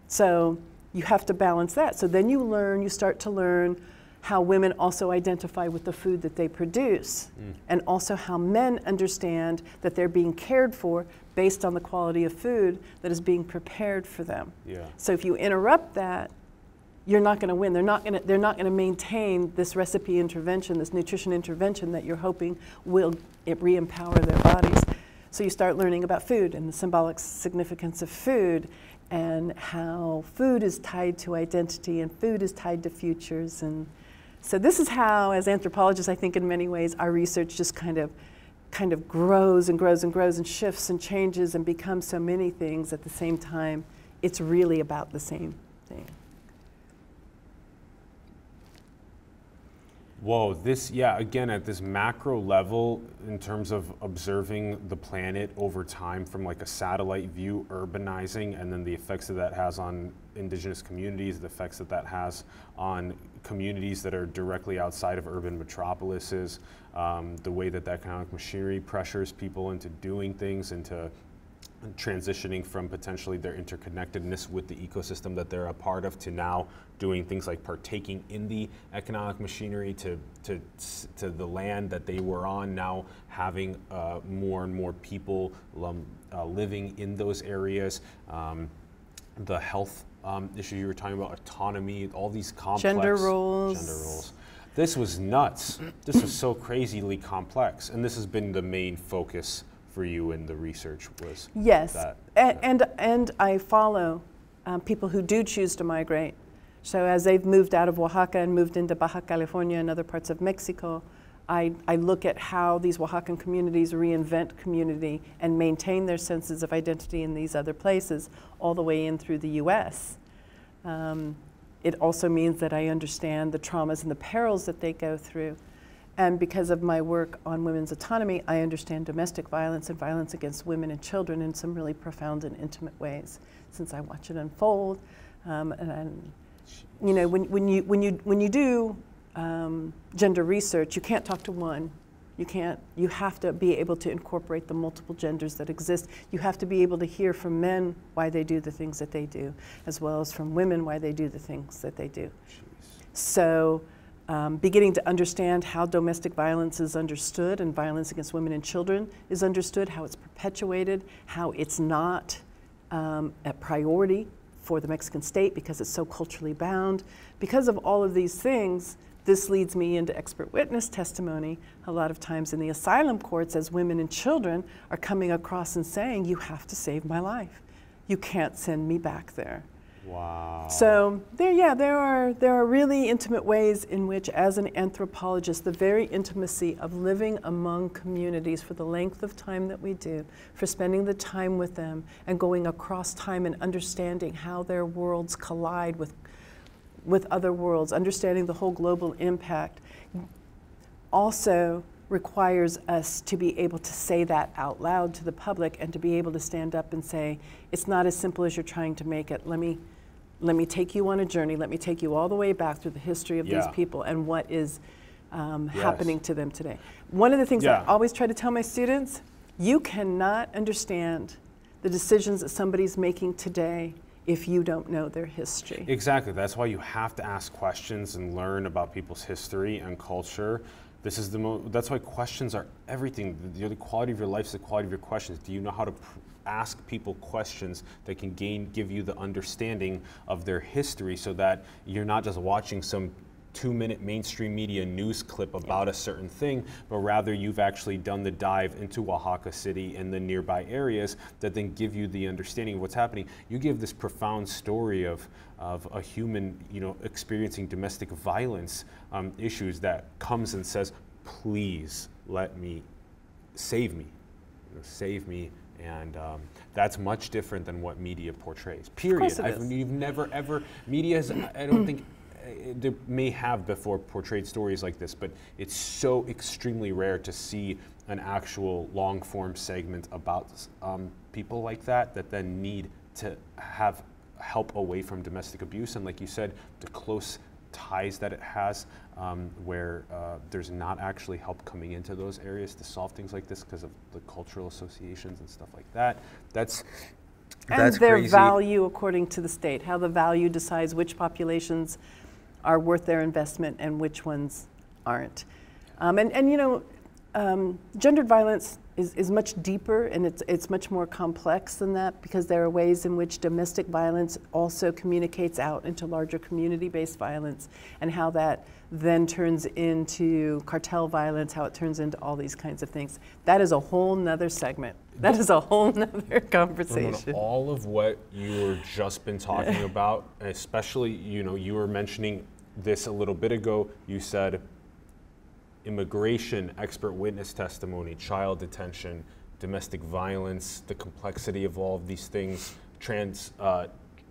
So you have to balance that. So then you learn, you start to learn how women also identify with the food that they produce, mm. and also how men understand that they're being cared for based on the quality of food that is being prepared for them. Yeah. So if you interrupt that, you're not going to win. They're not going to. They're not going to maintain this recipe intervention, this nutrition intervention that you're hoping will re-empower their bodies. So you start learning about food and the symbolic significance of food, and how food is tied to identity and food is tied to futures. And so this is how, as anthropologists, I think in many ways our research just kind of kind of grows and grows and grows and shifts and changes and becomes so many things at the same time. It's really about the same thing. Whoa, this, yeah, again, at this macro level, in terms of observing the planet over time from like a satellite view, urbanizing, and then the effects that that has on indigenous communities, the effects that that has on communities that are directly outside of urban metropolises, um, the way that that economic machinery pressures people into doing things, into transitioning from potentially their interconnectedness with the ecosystem that they're a part of to now doing things like partaking in the economic machinery to, to, to the land that they were on, now having uh, more and more people um, uh, living in those areas. Um, the health um, issue you were talking about, autonomy, all these complex Gender roles. Gender roles. This was nuts. This was so crazily complex, and this has been the main focus for you in the research was Yes, that. and, and, and I follow um, people who do choose to migrate. So as they've moved out of Oaxaca and moved into Baja California and other parts of Mexico, I, I look at how these Oaxacan communities reinvent community and maintain their senses of identity in these other places all the way in through the U.S. Um, it also means that I understand the traumas and the perils that they go through. And because of my work on women's autonomy, I understand domestic violence and violence against women and children in some really profound and intimate ways, since I watch it unfold. Um, and, and, you know, when, when, you, when, you, when you do um, gender research, you can't talk to one. You can't, you have to be able to incorporate the multiple genders that exist. You have to be able to hear from men why they do the things that they do, as well as from women why they do the things that they do. So, um, beginning to understand how domestic violence is understood and violence against women and children is understood, how it's perpetuated, how it's not um, a priority for the Mexican state because it's so culturally bound. Because of all of these things, this leads me into expert witness testimony. A lot of times in the asylum courts, as women and children are coming across and saying, You have to save my life. You can't send me back there. Wow. So there, yeah, there are there are really intimate ways in which, as an anthropologist, the very intimacy of living among communities for the length of time that we do, for spending the time with them, and going across time and understanding how their worlds collide with with other worlds, understanding the whole global impact, also requires us to be able to say that out loud to the public and to be able to stand up and say, it's not as simple as you're trying to make it. Let me, let me take you on a journey. Let me take you all the way back through the history of Yeah. these people and what is um, Yes. happening to them today. One of the things Yeah. I always try to tell my students you cannot understand the decisions that somebody's making today if you don't know their history. Exactly. That's why you have to ask questions and learn about people's history and culture. This is the mo- that's why questions are everything. The, the quality of your life is the quality of your questions. Do you know how to pr- ask people questions that can gain give you the understanding of their history so that you're not just watching some two minute mainstream media news clip about a certain thing, but rather you've actually done the dive into Oaxaca City and the nearby areas that then give you the understanding of what's happening. You give this profound story of, of a human you know, experiencing domestic violence um, issues that comes and says, please let me save me, you know, save me. And um, that's much different than what media portrays. Period. course it I've- is. You've never ever media has. I don't think uh, they may have before portrayed stories like this, but it's so extremely rare to see an actual long form segment about um, people like that that then need to have help away from domestic abuse and, like you said, the close ties that it has, um, where uh, there's not actually help coming into those areas to solve things like this because of the cultural associations and stuff like that. That's And that's their crazy. value according to the state, how the value decides which populations are worth their investment and which ones aren't. Um, and, and you know, um, gendered violence is, is much deeper and it's, it's much more complex than that because there are ways in which domestic violence also communicates out into larger community based violence and how that then turns into cartel violence, how it turns into all these kinds of things. That is a whole nother segment. That is a whole nother Ramona, conversation. all of what you were just been talking about, especially, you know, you were mentioning this a little bit ago. You said immigration, expert witness testimony, child detention, domestic violence, the complexity of all of these things, trans, uh,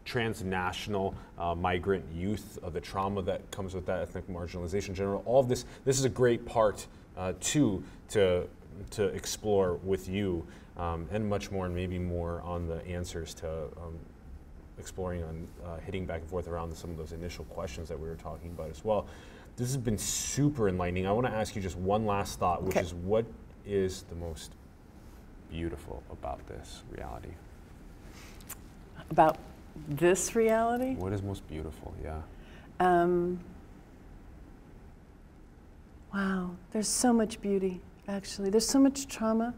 transnational uh, migrant youth, uh, the trauma that comes with that, ethnic marginalization in general. All of this, this is a great part uh, too to to explore with you, um, and much more, and maybe more on the answers to um, exploring on uh, hitting back and forth around some of those initial questions that we were talking about as well. This has been super enlightening. I want to ask you just one last thought, which Okay. is what is the most beautiful about this reality? About this reality? What is most beautiful? Yeah. Um, wow, there's so much beauty, actually. There's so much trauma,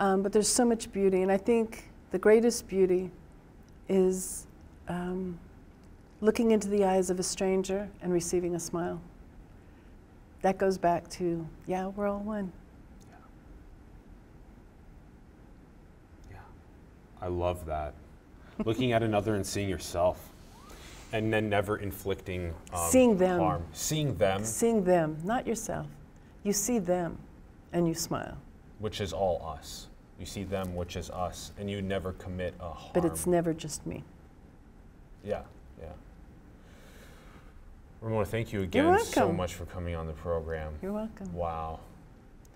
um, but there's so much beauty. And I think the greatest beauty is um, looking into the eyes of a stranger and receiving a smile. That goes back to, yeah, we're all one. Yeah. I love that. Looking at another and seeing yourself. And then never inflicting um, Seeing them. harm. Seeing them, Seeing them, not yourself. You see them and you smile. which is all us. You see them, which is us, and you never commit a harm. But it's never just me. Yeah, yeah. Ramona, thank you again so much for coming on the program. You're welcome. Wow.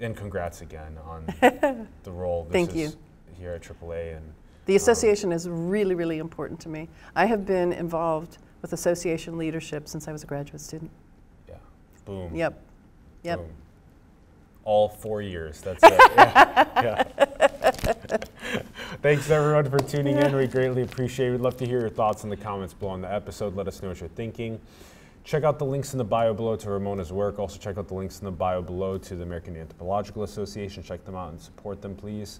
And congrats again on the role this Thank is you. here at AAA. And The um, association is really, really important to me. I have been involved with association leadership since I was a graduate student. yeah, boom. Yep. Yep. Boom. All four years. That's it. yeah. yeah. Thanks everyone for tuning in. We greatly appreciate it. We'd love to hear your thoughts in the comments below on the episode. Let us know what you're thinking. Check out the links in the bio below to Ramona's work. Also, check out the links in the bio below to the American Anthropological Association. Check them out and support them, please.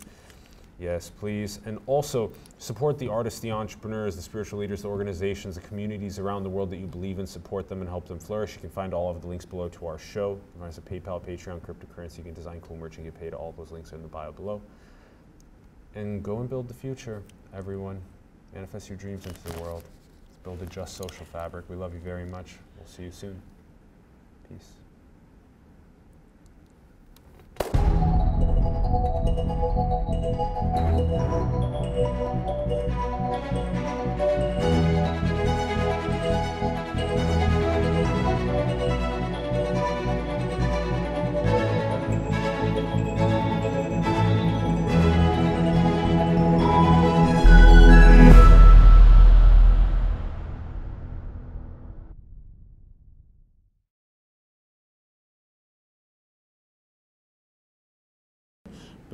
Yes, please. And also support the artists, the entrepreneurs, the spiritual leaders, the organizations, the communities around the world that you believe in. Support them and help them flourish. You can find all of the links below to our show. There's a PayPal, Patreon, cryptocurrency. You can design cool merch and get paid. All those links are in the bio below. And go and build the future, everyone. Manifest your dreams into the world. Build a just social fabric. We love you very much. See you soon. Peace.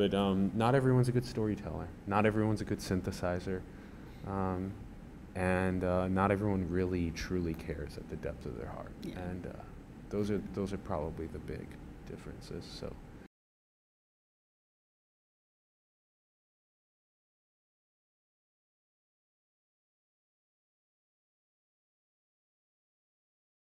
But um, not everyone's a good storyteller. Not everyone's a good synthesizer. Um, and uh, not everyone really truly cares at the depth of their heart. Yeah. And uh, those are those are probably the big differences. So